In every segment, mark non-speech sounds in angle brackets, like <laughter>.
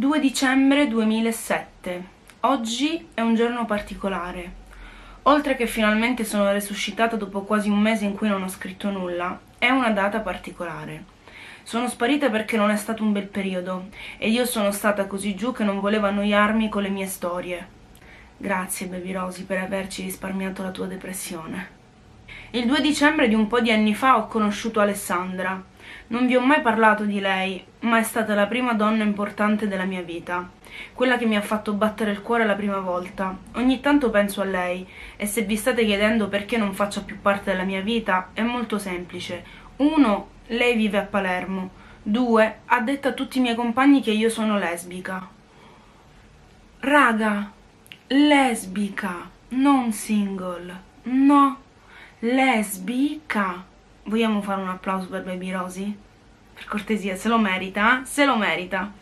...2 dicembre 2007. Oggi è un giorno particolare. Oltre che finalmente sono resuscitata dopo quasi un mese in cui non ho scritto nulla, è una data particolare. Sono sparita perché non è stato un bel periodo ed io sono stata così giù che non volevo annoiarmi con le mie storie. Grazie, Baby Rosy, per averci risparmiato la tua depressione. Il 2 dicembre di un po' di anni fa ho conosciuto Alessandra. Non vi ho mai parlato di lei, ma è stata la prima donna importante della mia vita, quella che mi ha fatto battere il cuore la prima volta. Ogni tanto penso a lei e se vi state chiedendo perché non faccia più parte della mia vita, è molto semplice. Uno, lei vive a Palermo. Due, ha detto a tutti i miei compagni che io sono lesbica. Raga, lesbica, non single. No, lesbica. Vogliamo fare un applauso per Baby Rosy? Per cortesia, se lo merita? Se lo merita.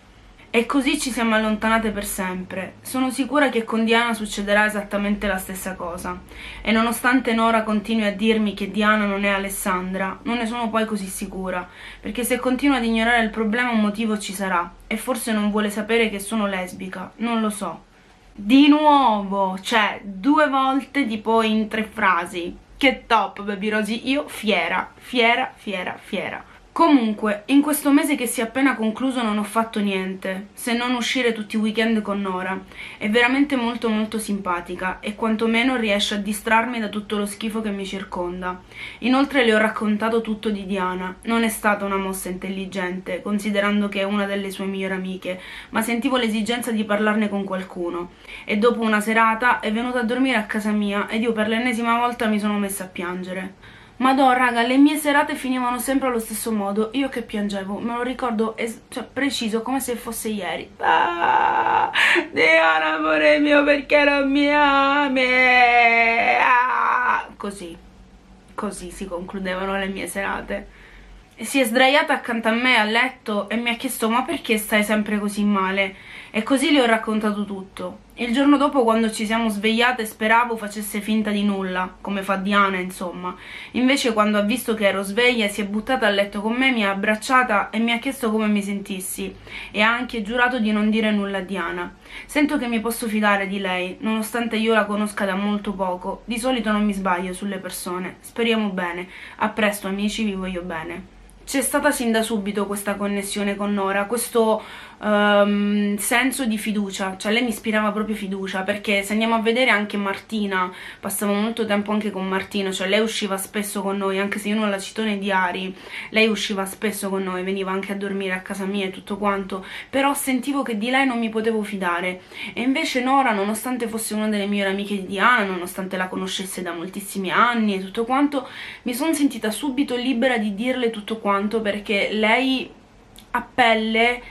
E così ci siamo allontanate per sempre. Sono sicura che con Diana succederà esattamente la stessa cosa. E nonostante Nora continui a dirmi che Diana non è Alessandra, non ne sono poi così sicura, perché se continua ad ignorare il problema un motivo ci sarà, e forse non vuole sapere che sono lesbica, non lo so. Di nuovo, cioè, due volte tipo in tre frasi. Che top, Baby Rosy, io fiera, fiera, fiera, fiera. Comunque, in questo mese che si è appena concluso non ho fatto niente, se non uscire tutti i weekend con Nora. È veramente molto molto simpatica e quantomeno riesce a distrarmi da tutto lo schifo che mi circonda. Inoltre le ho raccontato tutto di Diana. Non è stata una mossa intelligente, considerando che è una delle sue migliori amiche, ma sentivo l'esigenza di parlarne con qualcuno. E dopo una serata è venuta a dormire a casa mia ed io per l'ennesima volta mi sono messa a piangere. Madò, raga, le mie serate finivano sempre allo stesso modo. Io che piangevo, me lo ricordo cioè, preciso, come se fosse ieri. Ah, Diana, amore mio, perché non mi ami? Ah, così, così si concludevano le mie serate. E si è sdraiata accanto a me a letto e mi ha chiesto ma perché stai sempre così male? E così le ho raccontato tutto. Il giorno dopo, quando ci siamo svegliate, speravo facesse finta di nulla, come fa Diana, insomma. Invece, quando ha visto che ero sveglia, si è buttata a letto con me, mi ha abbracciata e mi ha chiesto come mi sentissi. E ha anche giurato di non dire nulla a Diana. Sento che mi posso fidare di lei, nonostante io la conosca da molto poco. Di solito non mi sbaglio sulle persone. Speriamo bene. A presto, amici, vi voglio bene c'è stata sin da subito questa connessione con Nora, questo um, senso di fiducia, cioè lei mi ispirava proprio fiducia, perché se andiamo a vedere anche Martina, passavo molto tempo anche con Martina, cioè lei usciva spesso con noi, anche se io non la cito nei diari, lei usciva spesso con noi, veniva anche a dormire a casa mia e tutto quanto, però sentivo che di lei non mi potevo fidare, e invece Nora, nonostante fosse una delle migliori amiche di Diana, nonostante la conoscesse da moltissimi anni e tutto quanto, mi sono sentita subito libera di dirle tutto quanto, perché lei a pelle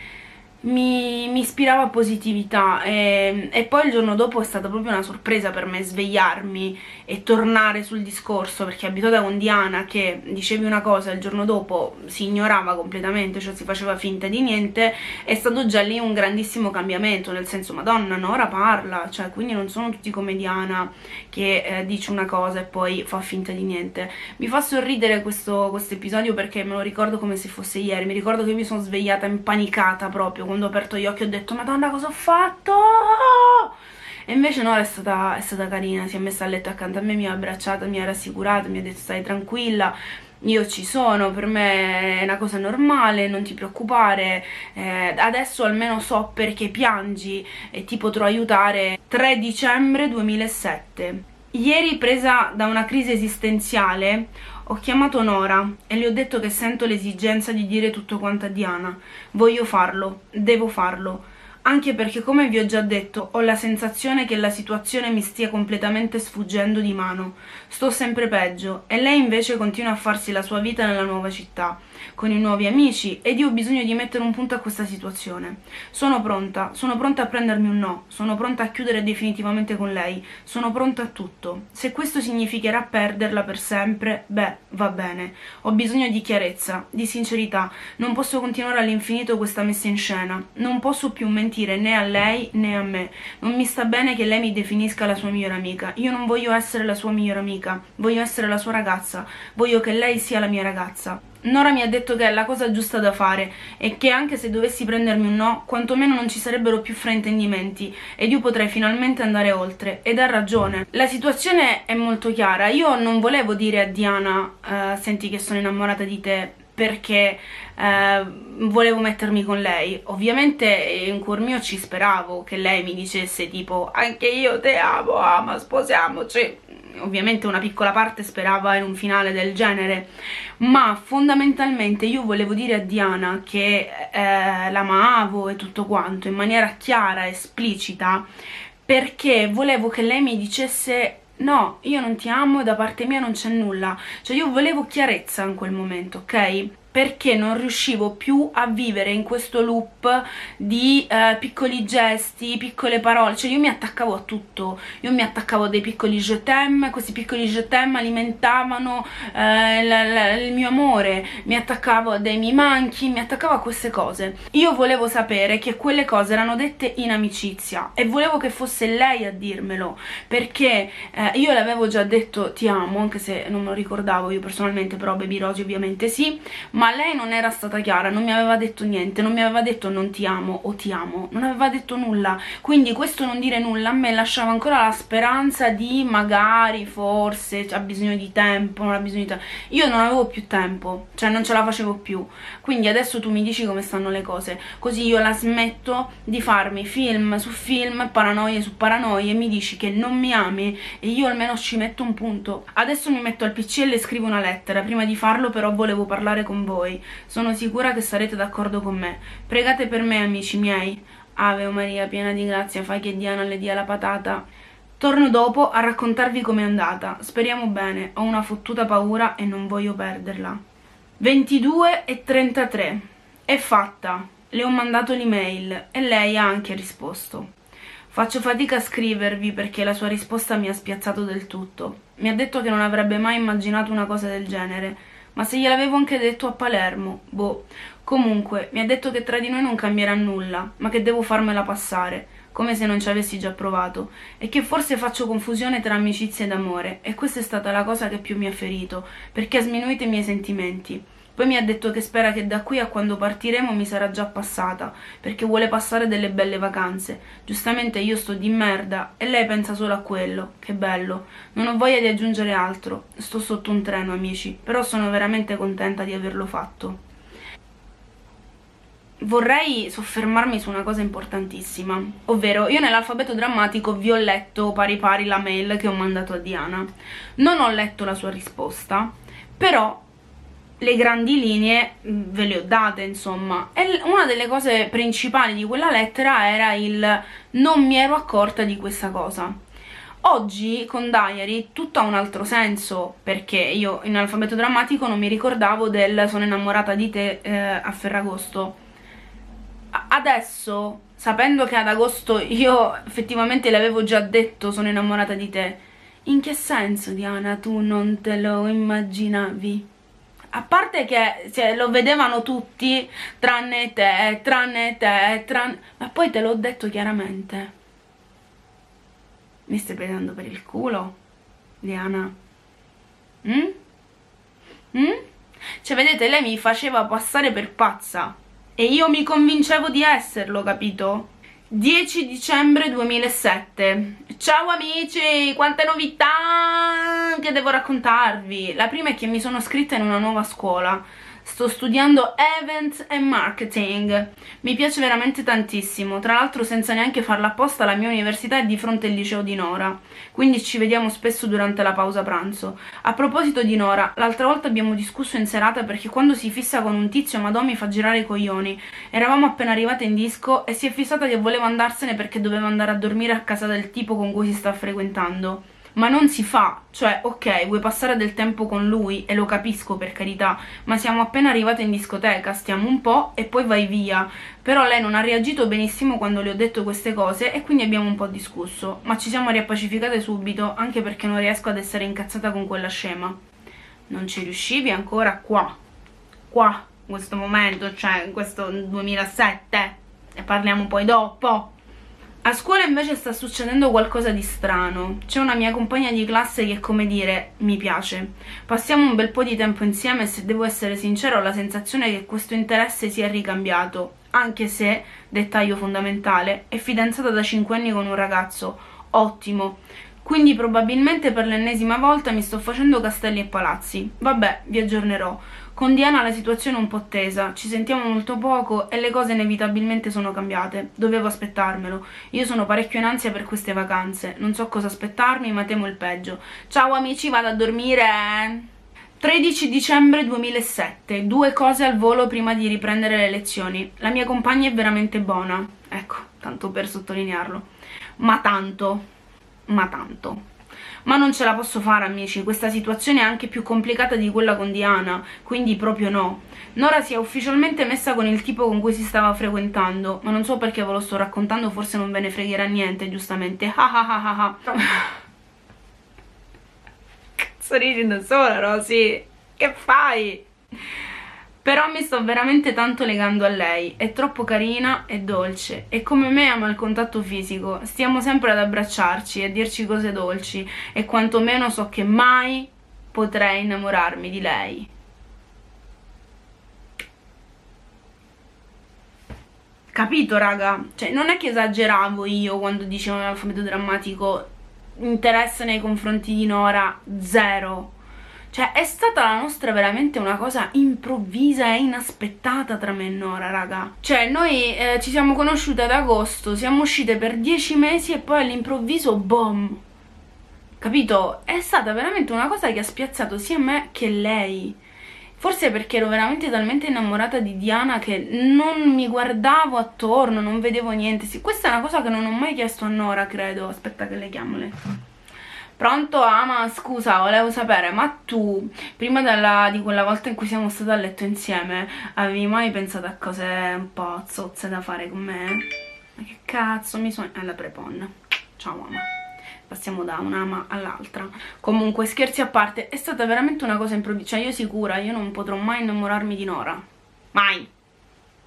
mi, mi ispirava positività e, e, poi il giorno dopo è stata proprio una sorpresa per me svegliarmi e tornare sul discorso perché abituata con Diana che dicevi una cosa il giorno dopo si ignorava completamente cioè si faceva finta di niente è stato già lì un grandissimo cambiamento nel senso madonna Nora parla cioè quindi non sono tutti come Diana che eh, dice una cosa e poi fa finta di niente. Mi fa sorridere questo, questo episodio perché me lo ricordo come se fosse ieri mi ricordo che mi sono svegliata impanicata proprio quando ho aperto gli occhi ho detto madonna cosa ho fatto E invece Nora è stata, è stata carina, si è messa a letto accanto a me, mi ha abbracciato, mi ha rassicurato, mi ha detto stai tranquilla, io ci sono, per me è una cosa normale, non ti preoccupare, eh, adesso almeno so perché piangi e ti potrò aiutare. 3 dicembre 2007. Ieri presa da una crisi esistenziale ho chiamato Nora e le ho detto che sento l'esigenza di dire tutto quanto a Diana. Voglio farlo, devo farlo anche perché come vi ho già detto ho la sensazione che la situazione mi stia completamente sfuggendo di mano. Sto sempre peggio e lei invece continua a farsi la sua vita nella nuova città con i nuovi amici ed io ho bisogno di mettere un punto a questa situazione. Sono pronta, sono pronta a prendermi un no, sono pronta a chiudere definitivamente con lei, sono pronta a tutto. Se questo significherà perderla per sempre, beh, va bene. Ho bisogno di chiarezza, di sincerità, non posso continuare all'infinito questa messa in scena, non posso più mentire né a lei né a me. Non mi sta bene che lei mi definisca la sua migliore amica, io non voglio essere la sua migliore amica, voglio essere la sua ragazza, voglio che lei sia la mia ragazza. Nora mi ha detto che è la cosa giusta da fare e che anche se dovessi prendermi un no, quantomeno non ci sarebbero più fraintendimenti ed io potrei finalmente andare oltre. Ed ha ragione. La situazione è molto chiara. Io non volevo dire a Diana, uh, senti che sono innamorata di te perché eh, volevo mettermi con lei. Ovviamente in cuor mio ci speravo che lei mi dicesse tipo anche io te amo, ama, sposiamoci ovviamente una piccola parte sperava in un finale del genere, ma fondamentalmente io volevo dire a Diana che eh, l'amavo e tutto quanto in maniera chiara, esplicita, perché volevo che lei mi dicesse no, io non ti amo da parte mia non c'è nulla, cioè io volevo chiarezza in quel momento, ok? Perché non riuscivo più a vivere in questo loop di eh, piccoli gesti, piccole parole, cioè io mi attaccavo a tutto, io mi attaccavo a dei piccoli je t'aime, questi piccoli je t'aime alimentavano eh, la, la, il mio amore, mi attaccavo a dei mi manchi, mi attaccavo a queste cose. Io volevo sapere che quelle cose erano dette in amicizia e volevo che fosse lei a dirmelo, perché eh, io le avevo già detto ti amo, anche se non me lo ricordavo io personalmente, però Baby Rosy ovviamente sì, ma ma lei non era stata chiara, non mi aveva detto niente, non mi aveva detto non ti amo o ti amo, non aveva detto nulla, quindi questo non dire nulla a me lasciava ancora la speranza di magari, forse, ha bisogno di tempo, non ha bisogno di tempo, io non avevo più tempo, cioè non ce la facevo più, quindi adesso tu mi dici come stanno le cose, così io la smetto di farmi film su film, paranoie su paranoie, mi dici che non mi ami e io almeno ci metto un punto. Adesso mi metto al pc e le scrivo una lettera, prima di farlo però volevo parlare con voi voi. Sono sicura che sarete d'accordo con me. Pregate per me, amici miei. Ave Maria, piena di grazia, fai che Diana le dia la patata. Torno dopo a raccontarvi com'è andata. Speriamo bene, ho una fottuta paura e non voglio perderla. 22 e 33. È fatta. Le ho mandato l'email e lei ha anche risposto. Faccio fatica a scrivervi perché la sua risposta mi ha spiazzato del tutto. Mi ha detto che non avrebbe mai immaginato una cosa del genere ma se gliel'avevo anche detto a Palermo, boh. Comunque, mi ha detto che tra di noi non cambierà nulla, ma che devo farmela passare, come se non ci avessi già provato, e che forse faccio confusione tra amicizia ed amore, e questa è stata la cosa che più mi ha ferito, perché ha sminuito i miei sentimenti. Poi mi ha detto che spera che da qui a quando partiremo mi sarà già passata, perché vuole passare delle belle vacanze. Giustamente io sto di merda e lei pensa solo a quello. Che bello. Non ho voglia di aggiungere altro. Sto sotto un treno, amici, però sono veramente contenta di averlo fatto. Vorrei soffermarmi su una cosa importantissima, ovvero io nell'alfabeto drammatico vi ho letto pari pari la mail che ho mandato a Diana. Non ho letto la sua risposta, però le grandi linee mm, ve le ho date insomma. E una delle cose principali di quella lettera era il non mi ero accorta di questa cosa oggi con Diary tutto ha un altro senso perché io in alfabeto drammatico non mi ricordavo del sono innamorata di te eh, a Ferragosto. Adesso sapendo che ad agosto io effettivamente le avevo già detto sono innamorata di te in che senso Diana tu non te lo immaginavi? A parte che cioè, lo vedevano tutti, tranne te, tranne te, tranne... Ma poi te l'ho detto chiaramente. Mi stai prendendo per il culo, Diana? Mm? Mm? Cioè, vedete, lei mi faceva passare per pazza. E io mi convincevo di esserlo, capito? 10 dicembre 2007 Ciao amici, quante novità che devo raccontarvi. La prima è che mi sono iscritta in una nuova scuola Sto studiando Events e Marketing. Mi piace veramente tantissimo. Tra l'altro, senza neanche farla apposta, la mia università è di fronte al liceo di Nora. Quindi ci vediamo spesso durante la pausa pranzo. A proposito di Nora, l'altra volta abbiamo discusso in serata perché quando si fissa con un tizio Madò mi fa girare i coglioni. Eravamo appena arrivate in disco e si è fissata che voleva andarsene perché doveva andare a dormire a casa del tipo con cui si sta frequentando ma non si fa, cioè ok vuoi passare del tempo con lui e lo capisco per carità, ma siamo appena arrivate in discoteca, stiamo un po' e poi vai via, però lei non ha reagito benissimo quando le ho detto queste cose e quindi abbiamo un po' discusso, ma ci siamo riappacificate subito anche perché non riesco ad essere incazzata con quella scema. Non ci riuscivi ancora qua, qua, in questo momento, cioè in questo 2007, ne parliamo poi dopo. A scuola invece sta succedendo qualcosa di strano. C'è una mia compagna di classe che, come dire, mi piace. Passiamo un bel po' di tempo insieme e se devo essere sincera ho la sensazione che questo interesse sia ricambiato, anche se, dettaglio fondamentale, è fidanzata da 5 anni con un ragazzo. Ottimo. Quindi probabilmente per l'ennesima volta mi sto facendo castelli e palazzi. Vabbè, vi aggiornerò. Con Diana la situazione è un po' tesa, ci sentiamo molto poco e le cose inevitabilmente sono cambiate. Dovevo aspettarmelo. Io sono parecchio in ansia per queste vacanze. Non so cosa aspettarmi, ma temo il peggio. Ciao amici, vado a dormire. 13 dicembre 2007. Due cose al volo prima di riprendere le lezioni. La mia compagna è veramente buona. Ecco, tanto per sottolinearlo. Ma tanto. Ma tanto ma non ce la posso fare amici, questa situazione è anche più complicata di quella con Diana, quindi proprio no. Nora si è ufficialmente messa con il tipo con cui si stava frequentando, ma non so perché ve lo sto raccontando, forse non ve ne fregherà niente, giustamente. Cazzo ridi da sola, Rosy? Che fai? Però mi sto veramente tanto legando a lei, è troppo carina e dolce. E come me ama il contatto fisico, stiamo sempre ad abbracciarci e a dirci cose dolci. E quantomeno so che mai potrei innamorarmi di lei. Capito raga? Cioè non è che esageravo io quando dicevo nell'alfabeto drammatico. Interesse nei confronti di Nora, zero cioè, è stata la nostra veramente una cosa improvvisa e inaspettata tra me e Nora, raga. Cioè, noi eh, ci siamo conosciute ad agosto, siamo uscite per dieci mesi e poi all'improvviso, boom! Capito? È stata veramente una cosa che ha spiazzato sia me che lei. Forse perché ero veramente talmente innamorata di Diana che non mi guardavo attorno, non vedevo niente. Sì, questa è una cosa che non ho mai chiesto a Nora, credo. Aspetta che le chiamo lei. Pronto Ama, scusa, volevo sapere, ma tu, prima della, di quella volta in cui siamo state a letto insieme, avevi mai pensato a cose un po' zozze da fare con me? Ma che cazzo mi sono... È la prepon. Ciao Ama. Passiamo da un'ama all'altra. Comunque, scherzi a parte, è stata veramente una cosa improvvisa. Cioè, io sicura, io non potrò mai innamorarmi di Nora. Mai.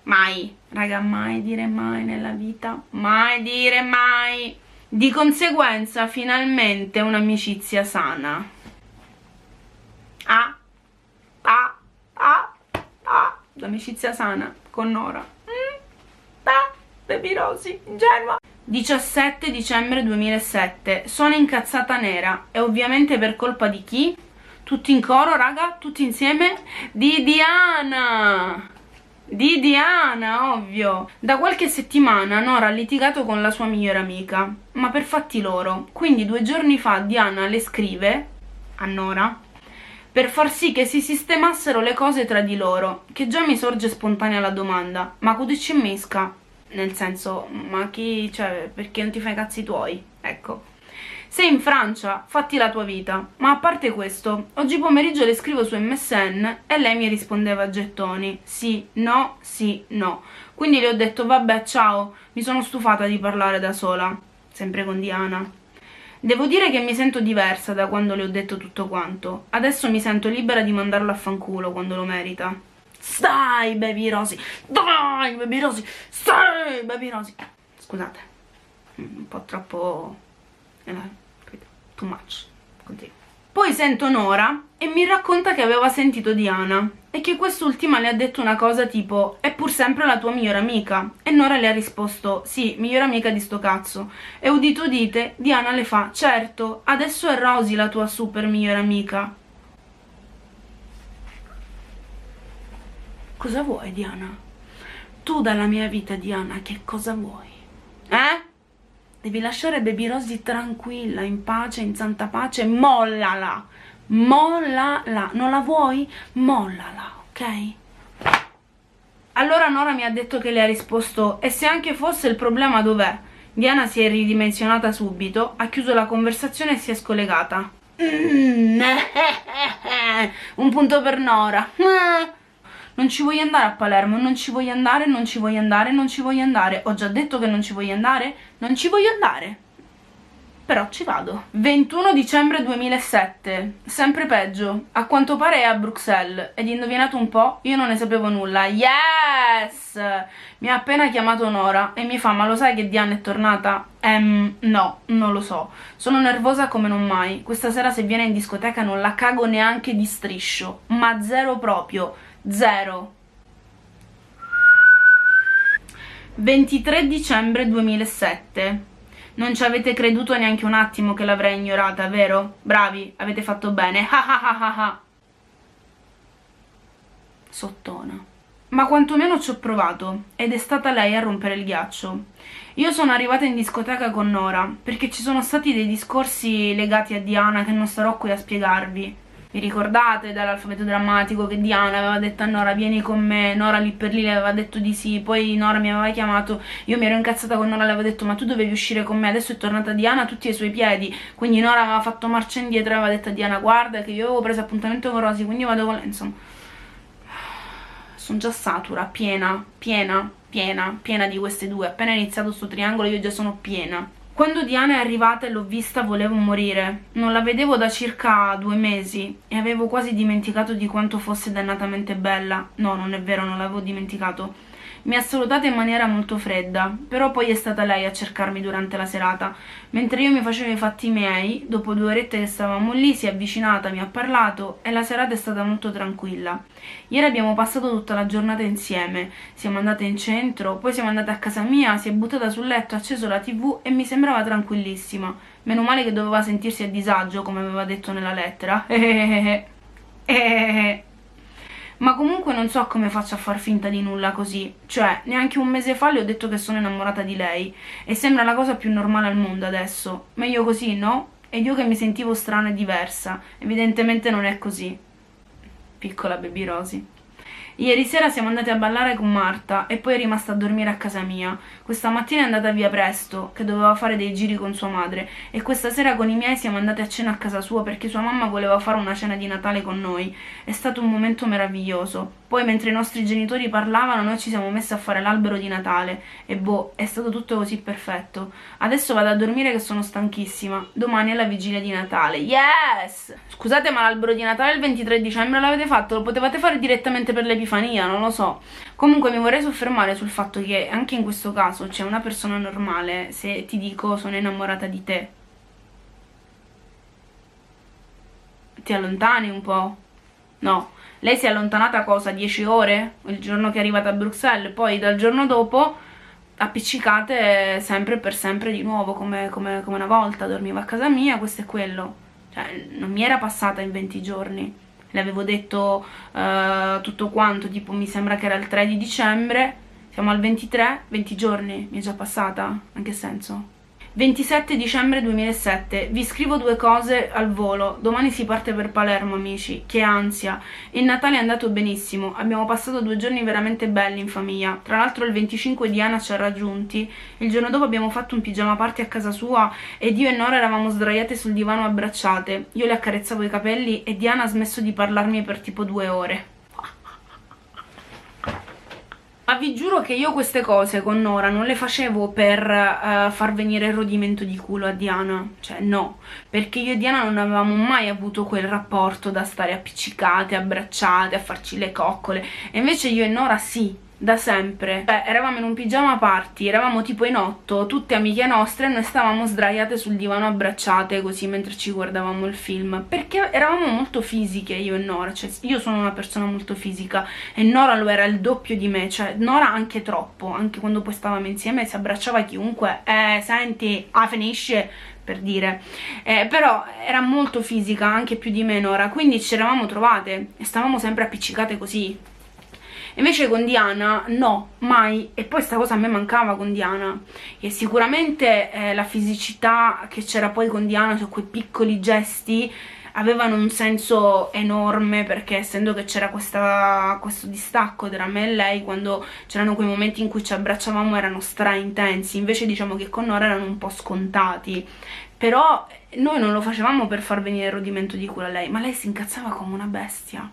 Mai. Raga, mai dire mai nella vita. Mai dire mai. Di conseguenza, finalmente un'amicizia sana. Ah, ah, ah, ah, l'amicizia sana con Nora. Mm, ah, baby Rosy, ingenua. 17 dicembre 2007, sono incazzata nera e ovviamente per colpa di chi? Tutti in coro, raga, tutti insieme? Di Diana! Di Diana, ovvio. Da qualche settimana Nora ha litigato con la sua migliore amica, ma per fatti loro. Quindi due giorni fa Diana le scrive a Nora per far sì che si sistemassero le cose tra di loro, che già mi sorge spontanea la domanda, ma cosa ci misca? Nel senso, ma chi, cioè, perché non ti fai i cazzi tuoi? Ecco. Sei in Francia, fatti la tua vita. Ma a parte questo, oggi pomeriggio le scrivo su MSN e lei mi rispondeva a gettoni. Sì, no, sì, no. Quindi le ho detto, vabbè, ciao, mi sono stufata di parlare da sola. Sempre con Diana. Devo dire che mi sento diversa da quando le ho detto tutto quanto. Adesso mi sento libera di mandarlo a fanculo quando lo merita. Stai, baby Rosy! Dai, baby Rosy! Stai, baby Rosy! Scusate, un po' troppo... Too much. Continua. Poi sento Nora e mi racconta che aveva sentito Diana e che quest'ultima le ha detto una cosa tipo è pur sempre la tua migliore amica e Nora le ha risposto sì, migliore amica di sto cazzo e udito udite Diana le fa certo, adesso è Rosy la tua super migliore amica cosa vuoi Diana? tu dalla mia vita Diana che cosa vuoi? eh? Devi lasciare Baby Rosy tranquilla, in pace, in santa pace mollala mollala, non la vuoi? Mollala, ok? Allora Nora mi ha detto che le ha risposto e se anche fosse il problema dov'è? Diana si è ridimensionata subito, ha chiuso la conversazione e si è scollegata. Mm, <laughs> un punto per Nora. Non ci voglio andare a Palermo, non ci voglio andare, non ci voglio andare, non ci voglio andare. Ho già detto che non ci voglio andare, non ci voglio andare però ci vado. 21 dicembre 2007, sempre peggio. A quanto pare è a Bruxelles ed indovinato un po', io non ne sapevo nulla. Yes! Mi ha appena chiamato Nora e mi fa, ma lo sai che Diana è tornata? Ehm, no, non lo so. Sono nervosa come non mai. Questa sera se viene in discoteca non la cago neanche di striscio. Ma zero proprio. Zero. 23 dicembre 2007 non ci avete creduto neanche un attimo che l'avrei ignorata, vero? Bravi, avete fatto bene. Sottona. Ma quantomeno ci ho provato, ed è stata lei a rompere il ghiaccio. Io sono arrivata in discoteca con Nora, perché ci sono stati dei discorsi legati a Diana che non starò qui a spiegarvi. Vi ricordate dall'alfabeto drammatico che Diana aveva detto a Nora vieni con me, Nora lì per lì le aveva detto di sì, poi Nora mi aveva chiamato, io mi ero incazzata con Nora, le avevo detto ma tu dovevi uscire con me, adesso è tornata Diana a tutti i suoi piedi, quindi Nora aveva fatto marcia indietro e aveva detto a Diana guarda che io avevo preso appuntamento con Rosy, quindi vado con lei, insomma. Sono già satura, piena, piena, piena, piena di queste due, appena iniziato sto triangolo io già sono piena. Quando Diana è arrivata e l'ho vista volevo morire. Non la vedevo da circa due mesi e avevo quasi dimenticato di quanto fosse dannatamente bella. No, non è vero, non l'avevo dimenticato mi ha salutata in maniera molto fredda, però poi è stata lei a cercarmi durante la serata. Mentre io mi facevo i fatti miei, dopo due orette che stavamo lì, si è avvicinata, mi ha parlato e la serata è stata molto tranquilla. Ieri abbiamo passato tutta la giornata insieme, siamo andate in centro, poi siamo andate a casa mia, si è buttata sul letto, ha acceso la tv e mi sembrava tranquillissima. Meno male che doveva sentirsi a disagio, come aveva detto nella lettera. <laughs> Eh, ma comunque non so come faccio a far finta di nulla così. Cioè, neanche un mese fa le ho detto che sono innamorata di lei e sembra la cosa più normale al mondo adesso. Meglio così, no? Ed io che mi sentivo strana e diversa. Evidentemente non è così. Piccola baby Rosy. Ieri sera siamo andati a ballare con Marta e poi è rimasta a dormire a casa mia. Questa mattina è andata via presto, che doveva fare dei giri con sua madre, e questa sera con i miei siamo andati a cena a casa sua perché sua mamma voleva fare una cena di Natale con noi. È stato un momento meraviglioso. Poi mentre i nostri genitori parlavano noi ci siamo messi a fare l'albero di Natale e boh, è stato tutto così perfetto. Adesso vado a dormire che sono stanchissima. Domani è la vigilia di Natale. Yes! Scusate ma l'albero di Natale il 23 dicembre l'avete fatto? Lo potevate fare direttamente per l'Epifania, non lo so. Comunque mi vorrei soffermare sul fatto che anche in questo caso c'è una persona normale se ti dico sono innamorata di te. Ti allontani un po'? No lei si è allontanata cosa? 10 ore? Il giorno che è arrivata a Bruxelles, poi dal giorno dopo appiccicate sempre per sempre di nuovo, come, come, come una volta, dormiva a casa mia, questo è quello. Cioè, non mi era passata in 20 giorni. Le avevo detto uh, tutto quanto, tipo mi sembra che era il 3 di dicembre, siamo al 23, 20 giorni, mi è già passata? In che senso? 27 dicembre 2007. Vi scrivo due cose al volo. Domani si parte per Palermo, amici. Che ansia. Il Natale è andato benissimo. Abbiamo passato due giorni veramente belli in famiglia. Tra l'altro il 25 Diana ci ha raggiunti. Il giorno dopo abbiamo fatto un pigiama party a casa sua ed io e Nora eravamo sdraiate sul divano abbracciate. Io le accarezzavo i capelli e Diana ha smesso di parlarmi per tipo due ore. Ma vi giuro che io queste cose con Nora non le facevo per uh, far venire il rodimento di culo a Diana, cioè no, perché io e Diana non avevamo mai avuto quel rapporto da stare appiccicate, abbracciate, a farci le coccole, e invece io e Nora sì, da sempre. Beh, eravamo in un pigiama party, eravamo tipo in otto, tutte amiche nostre, e noi stavamo sdraiate sul divano abbracciate così mentre ci guardavamo il film. Perché eravamo molto fisiche io e Nora, cioè io sono una persona molto fisica e Nora lo era il doppio di me, cioè Nora anche troppo, anche quando poi stavamo insieme si abbracciava chiunque, eh senti, ah finisce, per dire eh, però era molto fisica anche più di me Nora quindi ci eravamo trovate e stavamo sempre appiccicate così Invece con Diana no, mai. E poi sta cosa a me mancava con Diana. E sicuramente eh, la fisicità che c'era poi con Diana, cioè quei piccoli gesti, avevano un senso enorme perché essendo che c'era questo distacco tra me e lei quando c'erano quei momenti in cui ci abbracciavamo erano stra intensi invece diciamo che con Nora erano un po' scontati però noi non lo facevamo per far venire il rodimento di culo a lei ma lei si incazzava come una bestia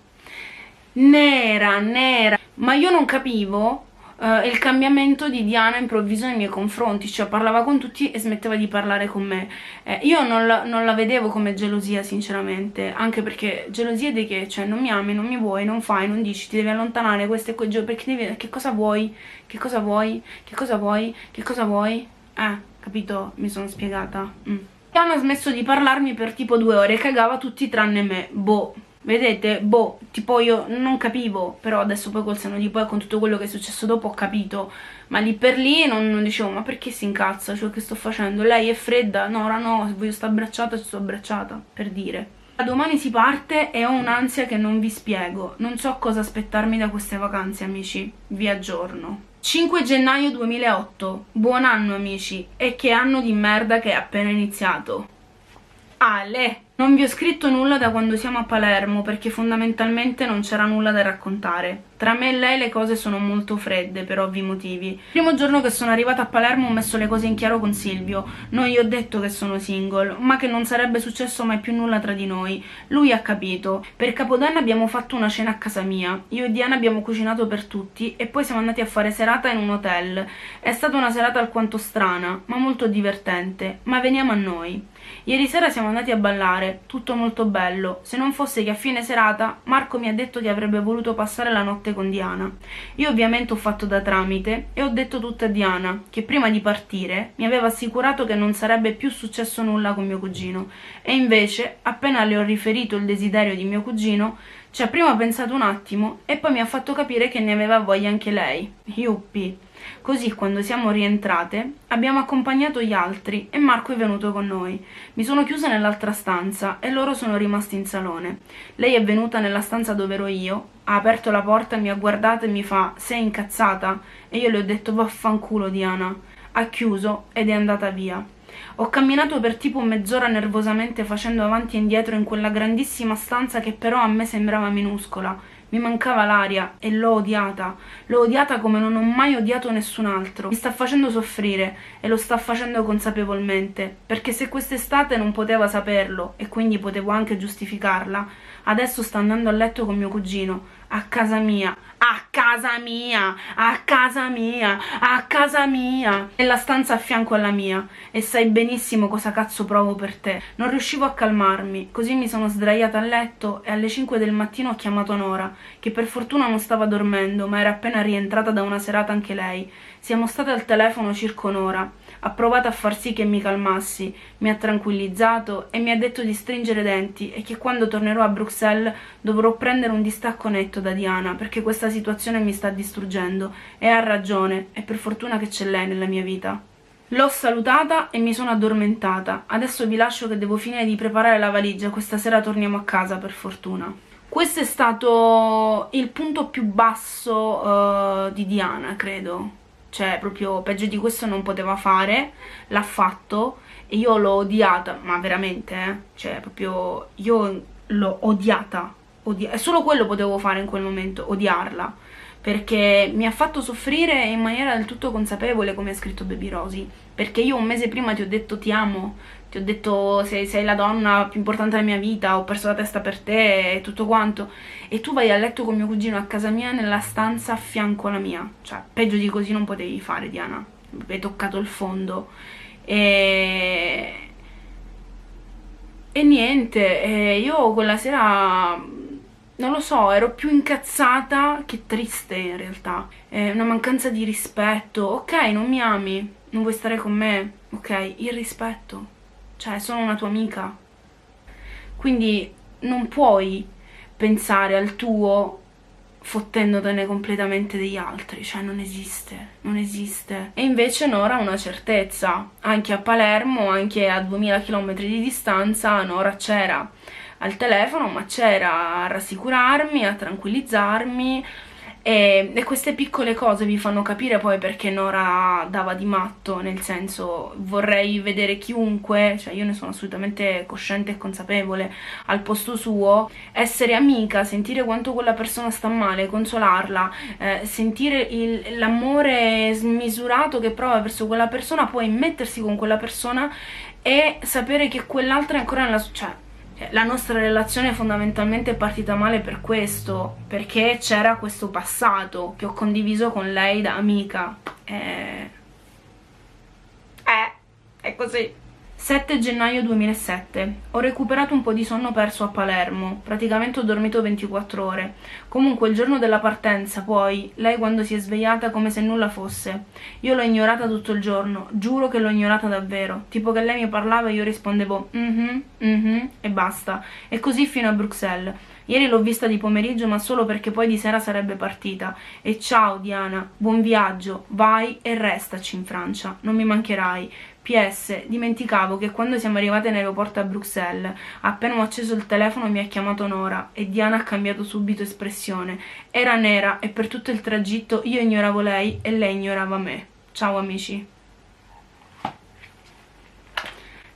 nera, nera ma io non capivo uh, il cambiamento di Diana improvviso nei miei confronti, cioè parlava con tutti e smetteva di parlare con me. Eh, io non la, non la, vedevo come gelosia, sinceramente, anche perché gelosia di che? Cioè non mi ami, non mi vuoi, non fai, non dici, ti devi allontanare, questo e quel giorno, perché devi... Che cosa vuoi? Che cosa vuoi? Che cosa vuoi? Che cosa vuoi? Eh, capito? Mi sono spiegata. Mm. Diana ha smesso di parlarmi per tipo due ore, cagava tutti tranne me, boh Vedete, boh, tipo io non capivo, però adesso poi col seno di poi con tutto quello che è successo dopo ho capito, ma lì per lì non, non dicevo ma perché si incazza, cioè che sto facendo? Lei è fredda? No, ora no, voglio stare abbracciata ci sto abbracciata, per dire. Domani si parte e ho un'ansia che non vi spiego, non so cosa aspettarmi da queste vacanze amici, vi aggiorno. 5 gennaio 2008, buon anno amici, e che anno di merda che è appena iniziato. Ale! Non vi ho scritto nulla da quando siamo a Palermo perché fondamentalmente non c'era nulla da raccontare. Tra me e lei le cose sono molto fredde per ovvi motivi. Il primo giorno che sono arrivata a Palermo ho messo le cose in chiaro con Silvio. Non gli ho detto che sono single, ma che non sarebbe successo mai più nulla tra di noi. Lui ha capito. Per Capodanno abbiamo fatto una cena a casa mia. Io e Diana abbiamo cucinato per tutti e poi siamo andati a fare serata in un hotel. È stata una serata alquanto strana, ma molto divertente. Ma veniamo a noi. Ieri sera siamo andati a ballare, tutto molto bello, se non fosse che a fine serata Marco mi ha detto che avrebbe voluto passare la notte con Diana. Io ovviamente ho fatto da tramite e ho detto tutto a Diana, che prima di partire mi aveva assicurato che non sarebbe più successo nulla con mio cugino, e invece, appena le ho riferito il desiderio di mio cugino, ci ha prima pensato un attimo e poi mi ha fatto capire che ne aveva voglia anche lei. Yuppi. Così quando siamo rientrate abbiamo accompagnato gli altri e Marco è venuto con noi. Mi sono chiusa nell'altra stanza e loro sono rimasti in salone. Lei è venuta nella stanza dove ero io, ha aperto la porta, mi ha guardata e mi fa sei incazzata? E io le ho detto vaffanculo Diana. Ha chiuso ed è andata via. Ho camminato per tipo mezz'ora nervosamente facendo avanti e indietro in quella grandissima stanza che però a me sembrava minuscola mi mancava l'aria e l'ho odiata. L'ho odiata come non ho mai odiato nessun altro. Mi sta facendo soffrire e lo sta facendo consapevolmente, perché se quest'estate non poteva saperlo e quindi potevo anche giustificarla, adesso sta andando a letto con mio cugino a casa mia, a casa mia, a casa mia, a casa mia, nella stanza a fianco alla mia e sai benissimo cosa cazzo provo per te. Non riuscivo a calmarmi, così mi sono sdraiata a letto e alle 5 del mattino ho chiamato Nora, che per fortuna non stava dormendo, ma era appena rientrata da una serata anche lei. Siamo state al telefono circa un'ora ha provato a far sì che mi calmassi, mi ha tranquillizzato e mi ha detto di stringere denti e che quando tornerò a Bruxelles dovrò prendere un distacco netto da Diana perché questa situazione mi sta distruggendo e ha ragione e per fortuna che c'è lei nella mia vita. L'ho salutata e mi sono addormentata. Adesso vi lascio che devo finire di preparare la valigia, questa sera torniamo a casa per fortuna. Questo è stato il punto più basso uh, di Diana, credo cioè proprio peggio di questo non poteva fare, l'ha fatto e io l'ho odiata, ma veramente, eh? cioè proprio io l'ho odiata, odia solo quello potevo fare in quel momento, odiarla, perché mi ha fatto soffrire in maniera del tutto consapevole come ha scritto Baby Rosy, perché io un mese prima ti ho detto ti amo, ti ho detto sei, sei la donna più importante della mia vita, ho perso la testa per te e tutto quanto, e tu vai a letto con mio cugino a casa mia nella stanza a fianco alla mia, cioè peggio di così non potevi fare Diana, hai toccato il fondo, e... E niente, io quella sera non lo so, ero più incazzata che triste in realtà. È una mancanza di rispetto. Ok, non mi ami, non vuoi stare con me. Ok, il rispetto. Cioè, sono una tua amica. Quindi non puoi pensare al tuo fottendotene completamente degli altri, cioè non esiste, non esiste. E invece Nora ha una certezza, anche a Palermo, anche a 2000 km di distanza, Nora c'era al telefono, ma c'era a rassicurarmi, a tranquillizzarmi, e, e, queste piccole cose vi fanno capire poi perché Nora dava di matto, nel senso vorrei vedere chiunque, cioè io ne sono assolutamente cosciente e consapevole, al posto suo, essere amica, sentire quanto quella persona sta male, consolarla, eh, sentire l'amore smisurato che prova verso quella persona, poi mettersi con quella persona e sapere che quell'altra è ancora nella... Cioè, la nostra relazione fondamentalmente è partita male per questo, perché c'era questo passato che ho condiviso con lei da amica. Eh, eh è così. 7 gennaio 2007. Ho recuperato un po' di sonno perso a Palermo, praticamente ho dormito 24 ore. Comunque il giorno della partenza, poi, lei quando si è svegliata come se nulla fosse. Io l'ho ignorata tutto il giorno, giuro che l'ho ignorata davvero. Tipo che lei mi parlava e io rispondevo mhm, mhm e basta. E così fino a Bruxelles. Ieri l'ho vista di pomeriggio ma solo perché poi di sera sarebbe partita. E ciao Diana, buon viaggio, vai e restaci in Francia, non mi mancherai. PS, dimenticavo che quando siamo arrivate in aeroporto a Bruxelles, appena ho acceso il telefono mi ha chiamato Nora e Diana ha cambiato subito espressione. Era nera e per tutto il tragitto io ignoravo lei e lei ignorava me. Ciao amici.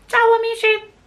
Ciao amici!